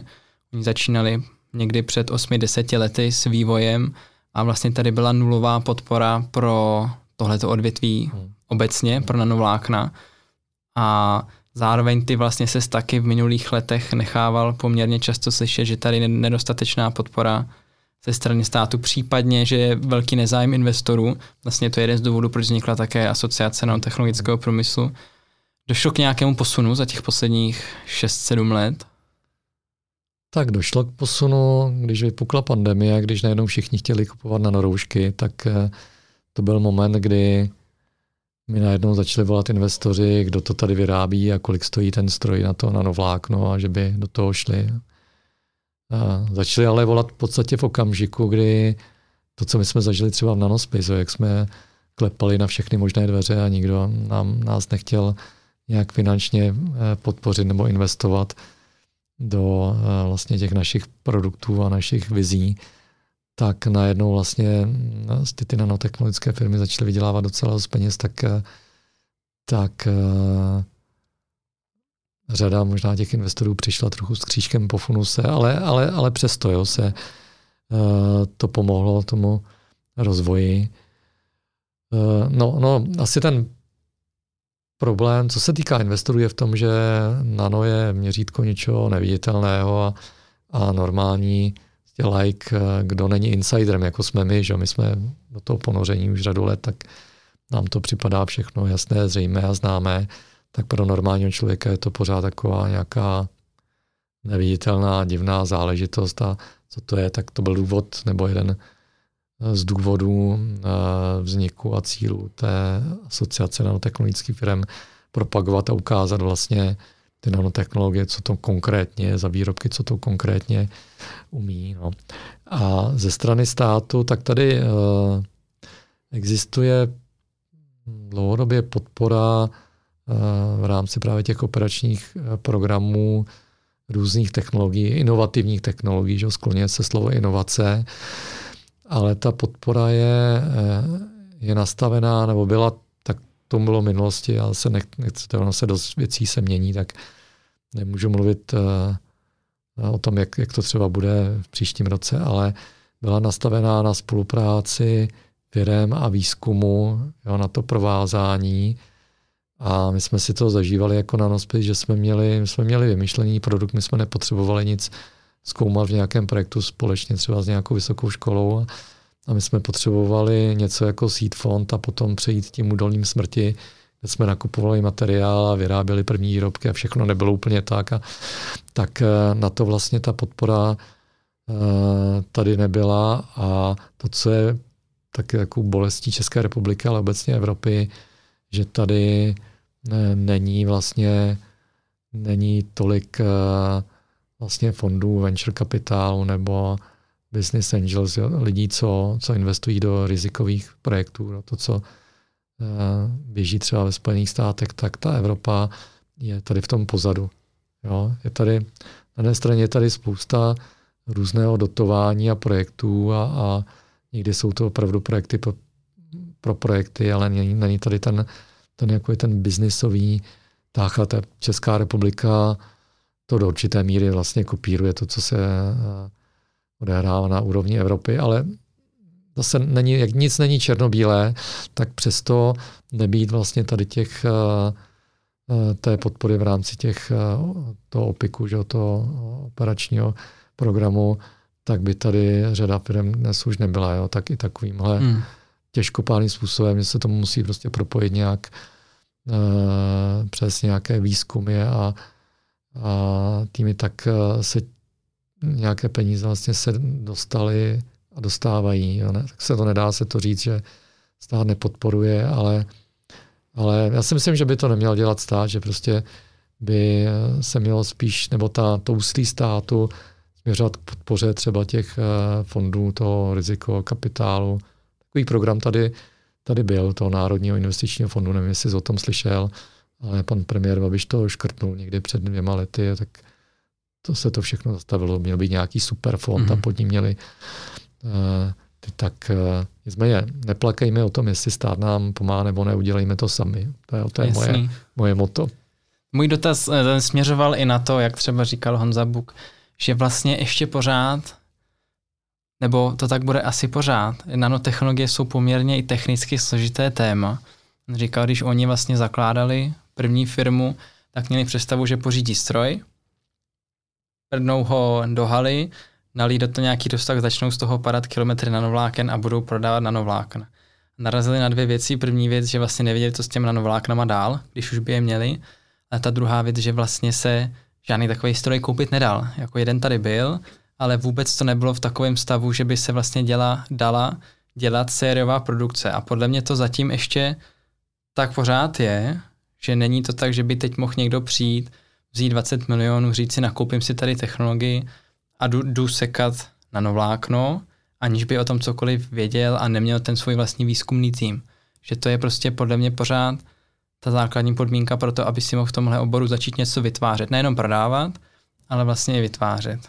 oni začínali někdy před 8-10 lety s vývojem a vlastně tady byla nulová podpora pro tohleto odvětví hmm. obecně, pro nanovlákna. A Zároveň ty vlastně se taky v minulých letech nechával poměrně často slyšet, že tady je nedostatečná podpora ze strany státu, případně, že je velký nezájem investorů. Vlastně to je jeden z důvodů, proč vznikla také asociace nanotechnologického průmyslu. Došlo k nějakému posunu za těch posledních 6-7 let? Tak došlo k posunu, když vypukla pandemie, když najednou všichni chtěli kupovat nanoroušky, tak eh, to byl moment, kdy mi najednou začali volat investoři, kdo to tady vyrábí a kolik stojí ten stroj na to nanovlákno a že by do toho šli. A začali ale volat v podstatě v okamžiku, kdy to, co my jsme zažili třeba v Nanospace, jak jsme klepali na všechny možné dveře a nikdo nám, nás nechtěl nějak finančně eh, podpořit nebo investovat do eh, vlastně těch našich produktů a našich vizí, tak najednou vlastně no, ty, ty nanotechnologické firmy začaly vydělávat docela z peněz, tak, eh, tak eh, řada možná těch investorů přišla trochu s křížkem po funuse, ale, ale, ale přesto jo, se eh, to pomohlo tomu rozvoji. No, no, asi ten problém, co se týká investorů, je v tom, že nano je měřítko něčeho neviditelného a, a normální like, eh, kdo není insiderem, jako jsme my, že my jsme do toho ponoření už řadu let, tak nám to připadá všechno jasné, zřejmé a známé, tak pro normálního člověka je to pořád taková nějaká neviditelná, divná záležitost a co to je, tak to byl důvod nebo jeden z důvodů eh, vzniku a cílu té asociace nanotechnologických firm propagovat a ukázat vlastně ty nanotechnologie, co to konkrétně za výrobky, co to konkrétně umí. No. A ze strany státu, tak tady uh, existuje dlouhodobě podpora uh, v rámci právě těch operačních uh, programů různých technologií, inovativních technologií, že skloně se slovo inovace, ale ta podpora je, je nastavená, nebo byla to bylo v minulosti, ale se nech, nechcete, ono se dost věcí se mění, tak nemůžu mluvit uh, o tom, jak, jak to třeba bude v příštím roce, ale byla nastavená na spolupráci firem a výzkumu, jo, na to provázání. A my jsme si to zažívali jako na Nospis, že jsme měli, my jsme měli vymyšlený produkt, my jsme nepotřebovali nic zkoumat v nějakém projektu společně třeba s nějakou vysokou školou. My jsme potřebovali něco jako seed fond a potom přejít tím údolním smrti, kde jsme nakupovali materiál a vyráběli první výrobky a všechno nebylo úplně tak. A, tak eh, na to vlastně ta podpora eh, tady nebyla a to, co je taky takovou bolestí České republiky, ale obecně Evropy, že tady eh, není vlastně není tolik vlastně fondů venture kapitálu nebo business angels, jo, lidí, co, co investují do rizikových projektů, do to, co uh, běží třeba ve Spojených státech, tak ta Evropa je tady v tom pozadu. Jo. Je tady, na jedné straně je tady spousta různého dotování a projektů a, a někdy jsou to opravdu projekty pro, pro projekty, ale není, není tady ten, ten, jako je ten biznisový tah a ta Česká republika to do určité míry vlastně kopíruje to, co se uh, odehrává na úrovni Evropy, ale zase není, jak nic není černobílé, tak přesto nebýt vlastně tady těch eh, eh, té podpory v rámci těch eh, toho opiku, že, toho operačního programu, tak by tady řada firm dnes už nebyla. Jo? Tak i takovýmhle hmm. těžkopádným způsobem, že se tomu musí prostě propojit nějak uh, přes nějaké výzkumy a, a týmy tak se nějaké peníze vlastně se dostaly a dostávají. Jo, ne? Tak se to nedá se to říct, že stát nepodporuje, ale, ale já si myslím, že by to neměl dělat stát, že prostě by se mělo spíš, nebo ta, to státu směřovat k podpoře třeba těch eh, fondů, toho riziko, kapitálu. Takový program tady, tady byl, toho Národního investičního fondu, nevím, jestli jsi o tom slyšel, ale pan premiér Babiš to škrtnul někdy před dvěma lety, tak to se to všechno zastavilo. Měl být nějaký super fond mm-hmm. a mhm. pod ním měli uh, tak uh, nicméně neplakejme o tom, jestli stát nám pomáhá nebo ne, udělejme to sami. To je, to je moje, moje moto. Můj dotaz eh, ten směřoval i na to, jak třeba říkal Honza Buk, že vlastně ještě pořád, nebo to tak bude asi pořád, nanotechnologie jsou poměrně i technicky složité téma. Říkal, když oni vlastně zakládali první firmu, tak měli představu, že pořídí stroj, prdnou ho do haly, nalí do toho nějaký dostak, začnou z toho padat kilometry nanovláken a budou prodávat nanovlákna. Narazili na dvě věci. První věc, že vlastně nevěděli, co s těmi nanovláknama dál, když už by je měli. A ta druhá věc, že vlastně se žádný takový stroj koupit nedal. Jako jeden tady byl, ale vůbec to nebylo v takovém stavu, že by se vlastně děla, dala dělat sériová produkce. A podle mě to zatím ještě tak pořád je, že není to tak, že by teď mohl někdo přijít, vzít 20 milionů, říct si, nakoupím si tady technologii a jdu, jdu sekat na novlákno, aniž by o tom cokoliv věděl a neměl ten svůj vlastní výzkumný tým. Že to je prostě podle mě pořád ta základní podmínka pro to, aby si mohl v tomhle oboru začít něco vytvářet. Nejenom prodávat, ale vlastně i vytvářet.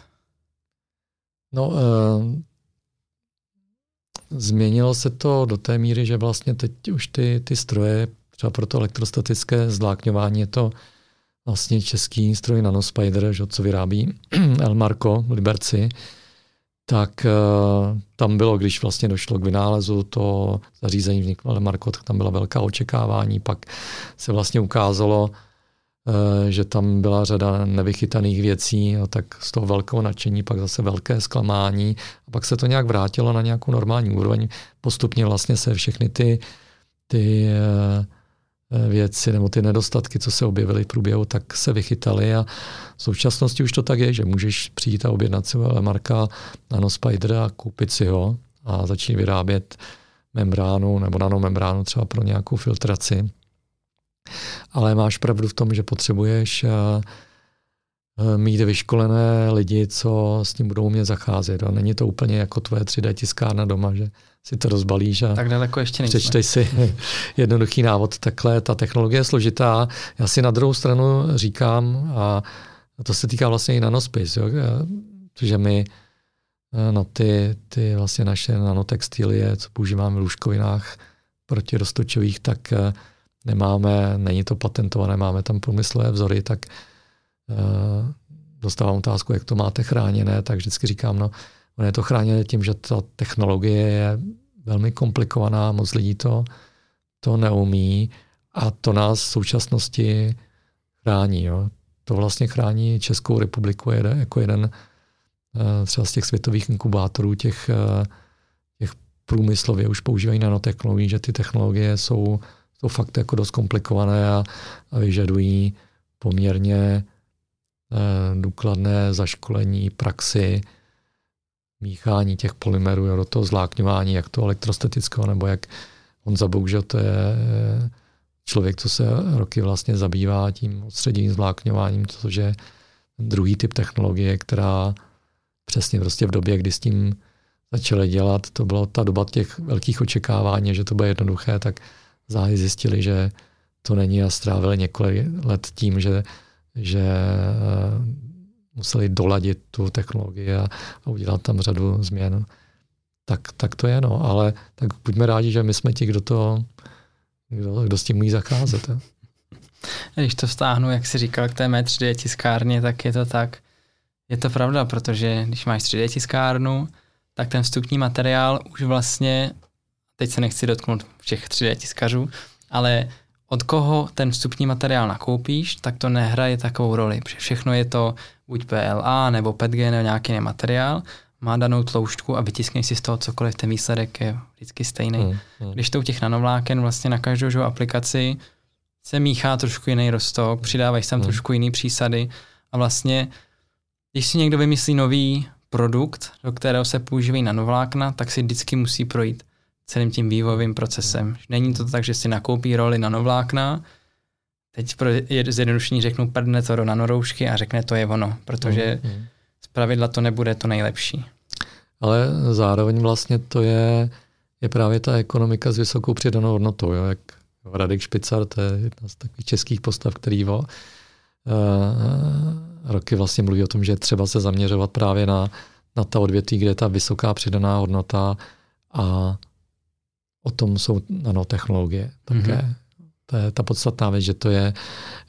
No, uh, změnilo se to do té míry, že vlastně teď už ty, ty stroje, třeba pro to elektrostatické zlákňování, je to vlastně český stroj Nanospider, že, co vyrábí Elmarko v Liberci, tak uh, tam bylo, když vlastně došlo k vynálezu to zařízení vzniklo Elmarko, tak tam byla velká očekávání, pak se vlastně ukázalo, uh, že tam byla řada nevychytaných věcí, a tak z toho velkého nadšení pak zase velké zklamání a pak se to nějak vrátilo na nějakou normální úroveň. Postupně vlastně se všechny ty, ty uh, věci nebo ty nedostatky, co se objevily v průběhu, tak se vychytaly a v současnosti už to tak je, že můžeš přijít a objednat si Marka Nanospider a koupit si ho a začít vyrábět membránu nebo nanomembránu třeba pro nějakou filtraci. Ale máš pravdu v tom, že potřebuješ eh, eh, mít vyškolené lidi, co s tím budou umět zacházet. A není to úplně jako tvoje 3D tiskárna doma, že si to rozbalíš a tak daleko ještě nejsme. přečteš si jednoduchý návod. Takhle ta technologie je složitá. Já si na druhou stranu říkám, a to se týká vlastně i nanospis, jo, že my no ty, ty vlastně naše nanotextilie, co používáme v lůžkovinách proti roztočových, tak eh, nemáme, není to patentované, máme tam průmyslové vzory, tak dostávám otázku, jak to máte chráněné, tak vždycky říkám, no On je to chráněné tím, že ta technologie je velmi komplikovaná, moc lidí to, to neumí a to nás v současnosti chrání. Jo. To vlastně chrání Českou republiku jako jeden eh, třeba z těch světových inkubátorů, těch, eh, těch průmyslově už používají nanotechnologie, že ty technologie jsou, jsou fakt jako dost komplikované a, a vyžadují poměrně eh, důkladné zaškolení, praxi, míchání těch polymerů, jo, do toho zlákňování, jak to elektrostatického, nebo jak on zaboužil, to je eh, člověk, co se roky vlastně zabývá tím odstředěným zlákňováním, což je druhý typ technologie, která přesně prostě v době, kdy s tím začali dělat, to byla ta doba těch velkých očekávání, že to bude jednoduché, tak záhy zjistili, že to není a strávili několik let tím, že, že eh, museli doladit tu technologii a, a udělat tam řadu změn. Tak, tak to je, no. Ale tak buďme rádi, že my jsme ti, kdo to, kdo, kdo s tím zacházet. Je. Když to stáhnu, jak jsi říkal, k té mé 3D tiskárně, tak je to tak, je to pravda, protože když máš 3D tiskárnu, tak ten vstupní materiál už vlastně, teď se nechci dotknout všech 3D tiskařů, ale od koho ten vstupní materiál nakoupíš, tak to nehraje takovou roli, protože všechno je to buď PLA nebo PETG nebo nějaký materiál, má danou tloušťku a vytiskneš si z toho cokoliv, ten výsledek je vždycky stejný. Hmm, hmm. Když to u těch nanovláken vlastně na každou živou aplikaci se míchá trošku jiný rostok, přidávají tam hmm. trošku jiný přísady a vlastně, když si někdo vymyslí nový produkt, do kterého se používají nanovlákna, tak si vždycky musí projít celým tím vývojovým procesem. Není to tak, že si nakoupí roli nanovlákna, teď pro zjednodušení řeknu prdne to do nanoroušky a řekne to je ono, protože mm, z pravidla to nebude to nejlepší. Ale zároveň vlastně to je, je právě ta ekonomika s vysokou přidanou hodnotou, jo, jak Radek Špicar, to je jedna z takových českých postav, který vo, uh, roky vlastně mluví o tom, že třeba se zaměřovat právě na, na ta odvětví, kde je ta vysoká přidaná hodnota a o tom jsou nanotechnologie také. Mm-hmm. To je ta podstatná věc, že to je,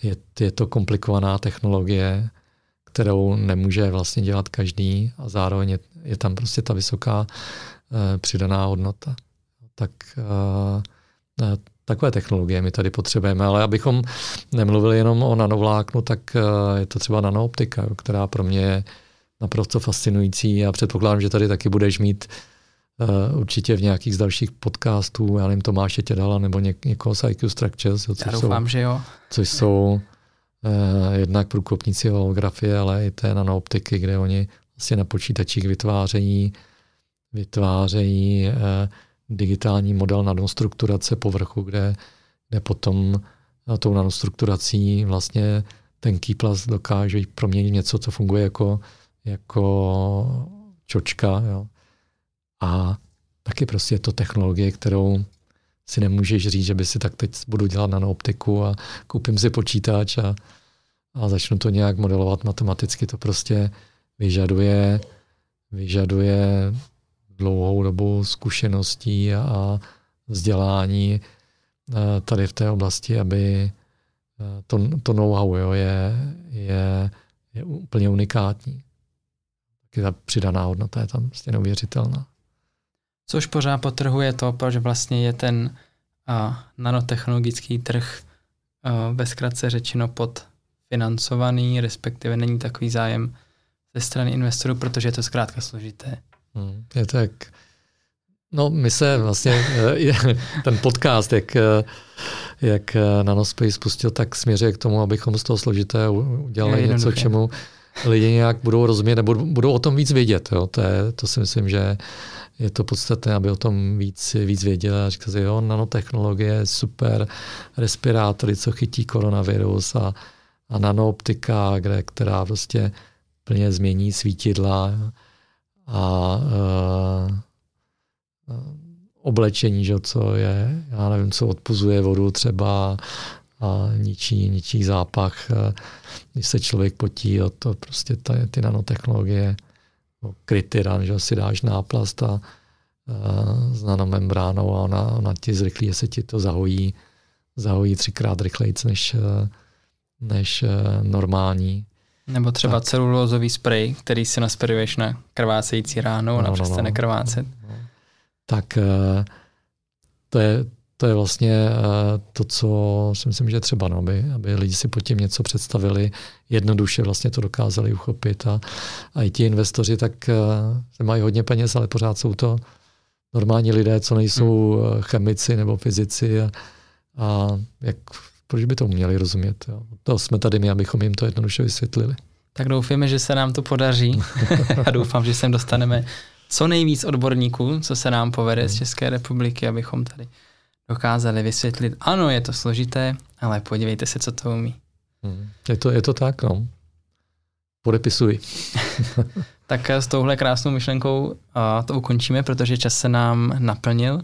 je, je to komplikovaná technologie, kterou nemůže vlastně dělat každý a zároveň je, je tam prostě ta vysoká uh, přidaná hodnota. Tak uh, takové technologie my tady potřebujeme, ale abychom nemluvili jenom o nanovláknu, tak uh, je to třeba nanooptika, která pro mě je naprosto fascinující a předpokládám, že tady taky budeš mít uh, určitě v nějakých z dalších podcastů, já nevím, Tomáše Tědala nebo něk, někoho z IQ Structures. Jo, což já doufám, jsou, že jo. Což jsou uh, jednak průkopníci holografie, ale i té nanooptiky, kde oni vlastně na počítačích vytvářejí, vytvářejí uh, digitální model nanostrukturace povrchu, kde, kde potom tou nanostrukturací vlastně tenký plast dokáže proměnit něco, co funguje jako, jako čočka. Jo. A taky prostě je to technologie, kterou si nemůžeš říct, že by si tak teď budu dělat nanooptiku a koupím si počítač a, a začnu to nějak modelovat matematicky. To prostě vyžaduje, vyžaduje dlouhou dobu zkušeností a vzdělání eh, tady v té oblasti, aby eh, to, to know-how jo, je, je, je úplně unikátní. Taky ta přidaná hodnota je tam prostě neuvěřitelná. Což pořád potrhuje to, proč vlastně je ten a, nanotechnologický trh ve zkratce řečeno podfinancovaný, respektive není takový zájem ze strany investorů, protože je to zkrátka složité. Hmm, je to jak, no my se vlastně, eh, ten podcast, jak, eh, jak eh, Nanospace spustil, tak směřuje k tomu, abychom z toho složité udělali něco, čemu lidi nějak budou rozumět nebo budou o tom víc vědět. Jo. To, je, to si myslím, že je to podstatné, aby o tom víc, víc věděli a říkali, jo, nanotechnologie, super, respirátory, co chytí koronavirus a, a nanooptika, kde, která prostě plně změní svítidla. A uh, oblečení, že, co je, já nevím, co odpuzuje vodu třeba a ničí, ničí zápach, e, když se člověk potí, a to prostě ta, ty nanotechnologie, krytyran, že si dáš náplast a, a s nanomembránou a ona, ona ti zrychlí, se ti to zahojí, zahojí třikrát rychleji než, než normální nebo třeba tak. celulózový sprej, který si nasperuješ na krvácející ránu, no, ona no, přestane no, krvácet. No, no. Tak eh, to je, to je vlastně eh, to, co si myslím, že je třeba, no, aby, aby lidi si pod tím něco představili, jednoduše vlastně to dokázali uchopit a, a i ti investoři tak se mají hodně peněz, ale pořád jsou to normální lidé, co nejsou hmm. chemici nebo fyzici a, a jak proč by to měli rozumět? Jo? To jsme tady my, abychom jim to jednoduše vysvětlili. Tak doufáme, že se nám to podaří a doufám, že sem dostaneme co nejvíc odborníků, co se nám povede z hmm. České republiky, abychom tady dokázali vysvětlit, ano, je to složité, ale podívejte se, co to umí. Hmm. Je to, je to tak, no. Podepisuji. tak s touhle krásnou myšlenkou to ukončíme, protože čas se nám naplnil.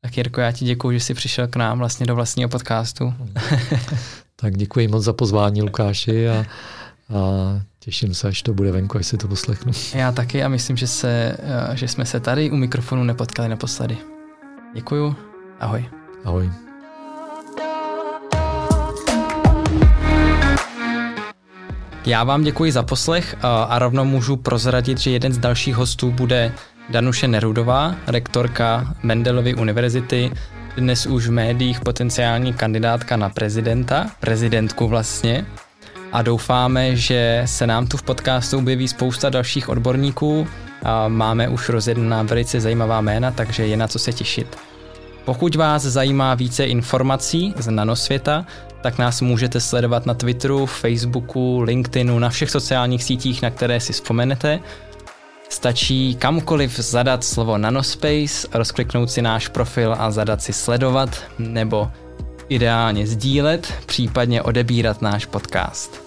Tak Jirko, já ti děkuji, že jsi přišel k nám vlastně do vlastního podcastu. tak děkuji moc za pozvání, Lukáši, a, a těším se, až to bude venku, až si to poslechnu. Já taky a myslím, že, se, že jsme se tady u mikrofonu nepotkali naposledy. Děkuju, ahoj. Ahoj. Já vám děkuji za poslech a rovnou můžu prozradit, že jeden z dalších hostů bude Danuše Nerudová, rektorka Mendelovy univerzity, dnes už v médiích potenciální kandidátka na prezidenta, prezidentku vlastně. A doufáme, že se nám tu v podcastu objeví spousta dalších odborníků. A máme už rozjednaná velice zajímavá jména, takže je na co se těšit. Pokud vás zajímá více informací z nanosvěta, tak nás můžete sledovat na Twitteru, Facebooku, LinkedInu, na všech sociálních sítích, na které si vzpomenete Stačí kamkoliv zadat slovo Nanospace, rozkliknout si náš profil a zadat si sledovat, nebo ideálně sdílet, případně odebírat náš podcast.